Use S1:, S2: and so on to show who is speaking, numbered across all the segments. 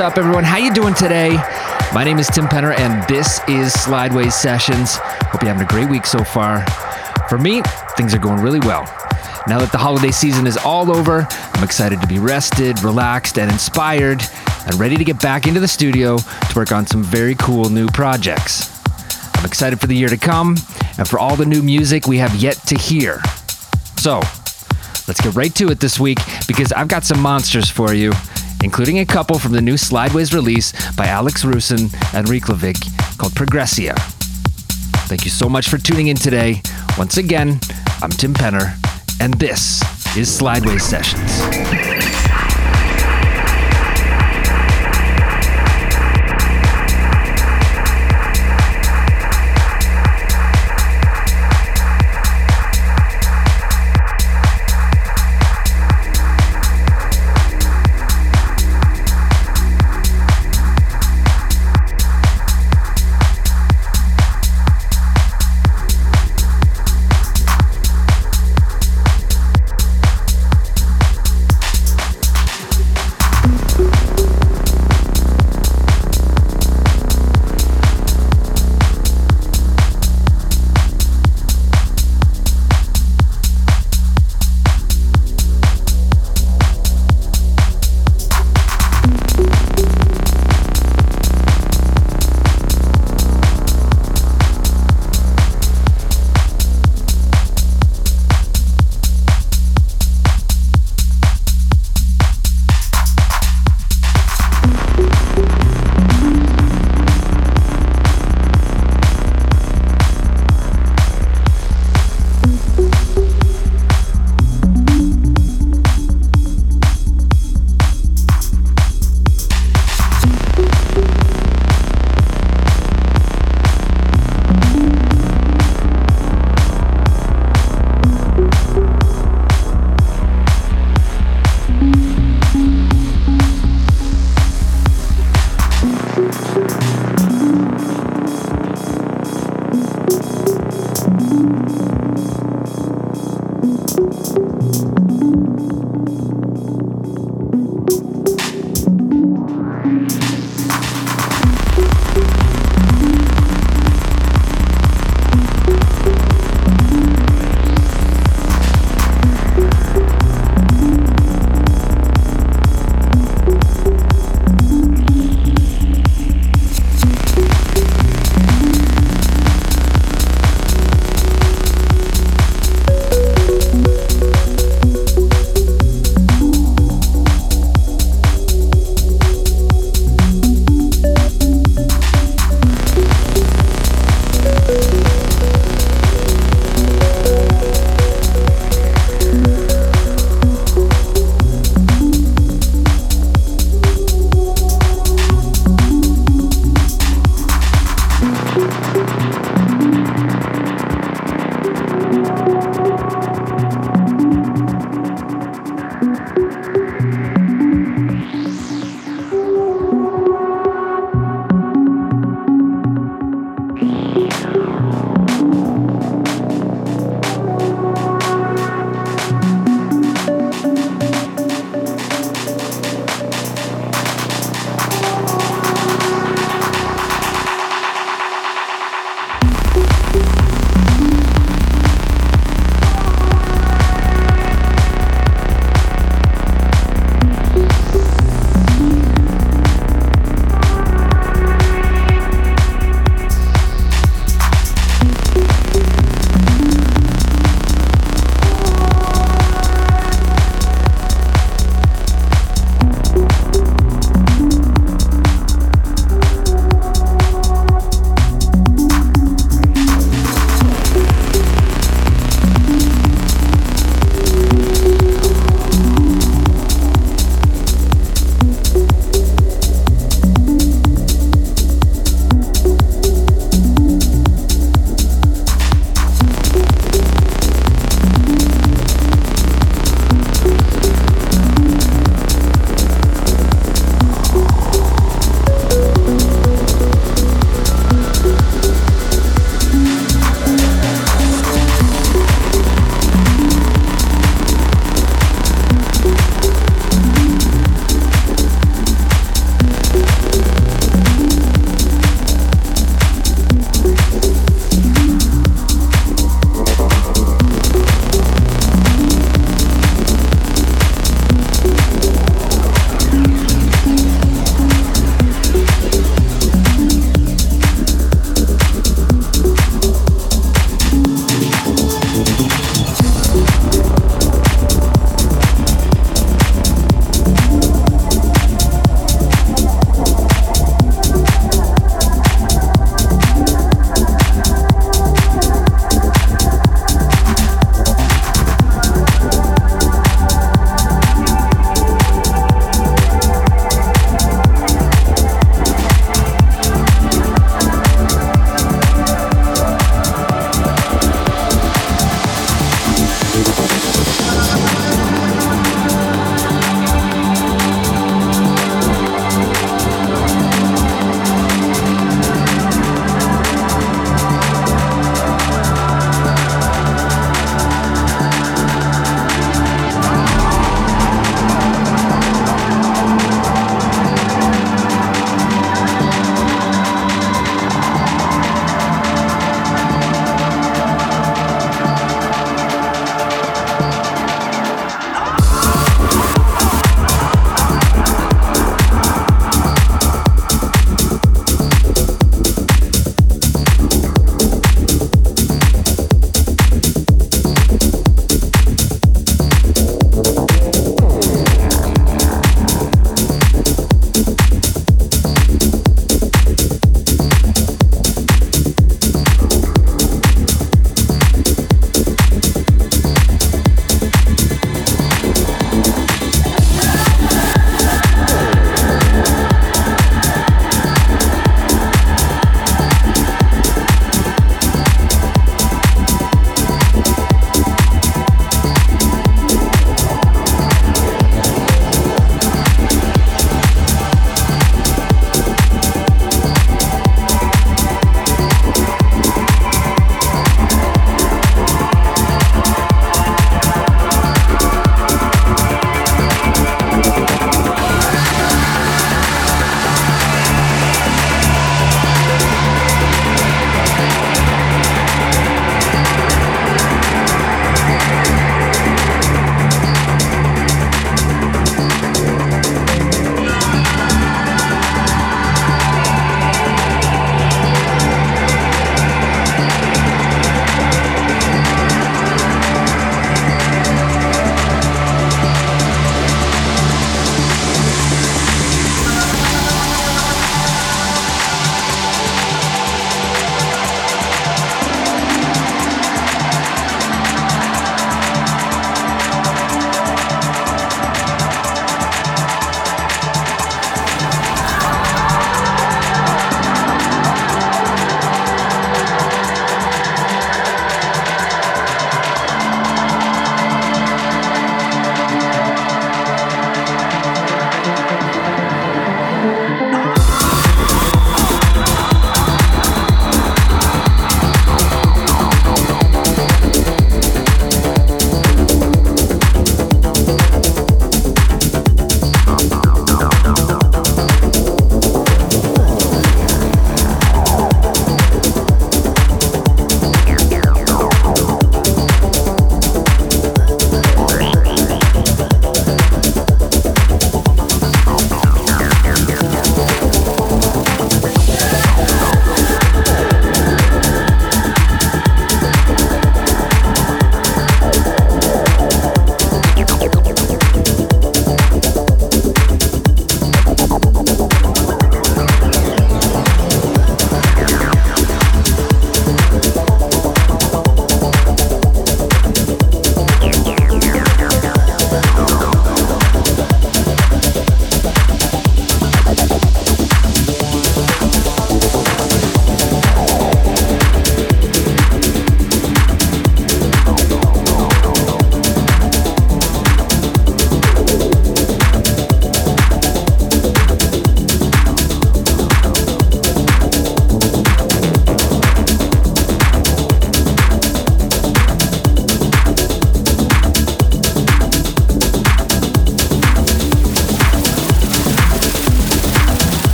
S1: Up, everyone? How you doing today? My name is Tim Penner, and this is Slideways Sessions. Hope you're having a great week so far. For me, things are going really well. Now that the holiday season is all over, I'm excited to be rested, relaxed, and inspired, and ready to get back into the studio to work on some very cool new projects. I'm excited for the year to come and for all the new music we have yet to hear. So, let's get right to it this week because I've got some monsters for you, including a couple from the new Slideways release by Alex Rusin and Riklovic called Progressia. Thank you so much for tuning in today. Once again, I'm Tim Penner, and this is Slideways Sessions.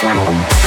S1: Salon.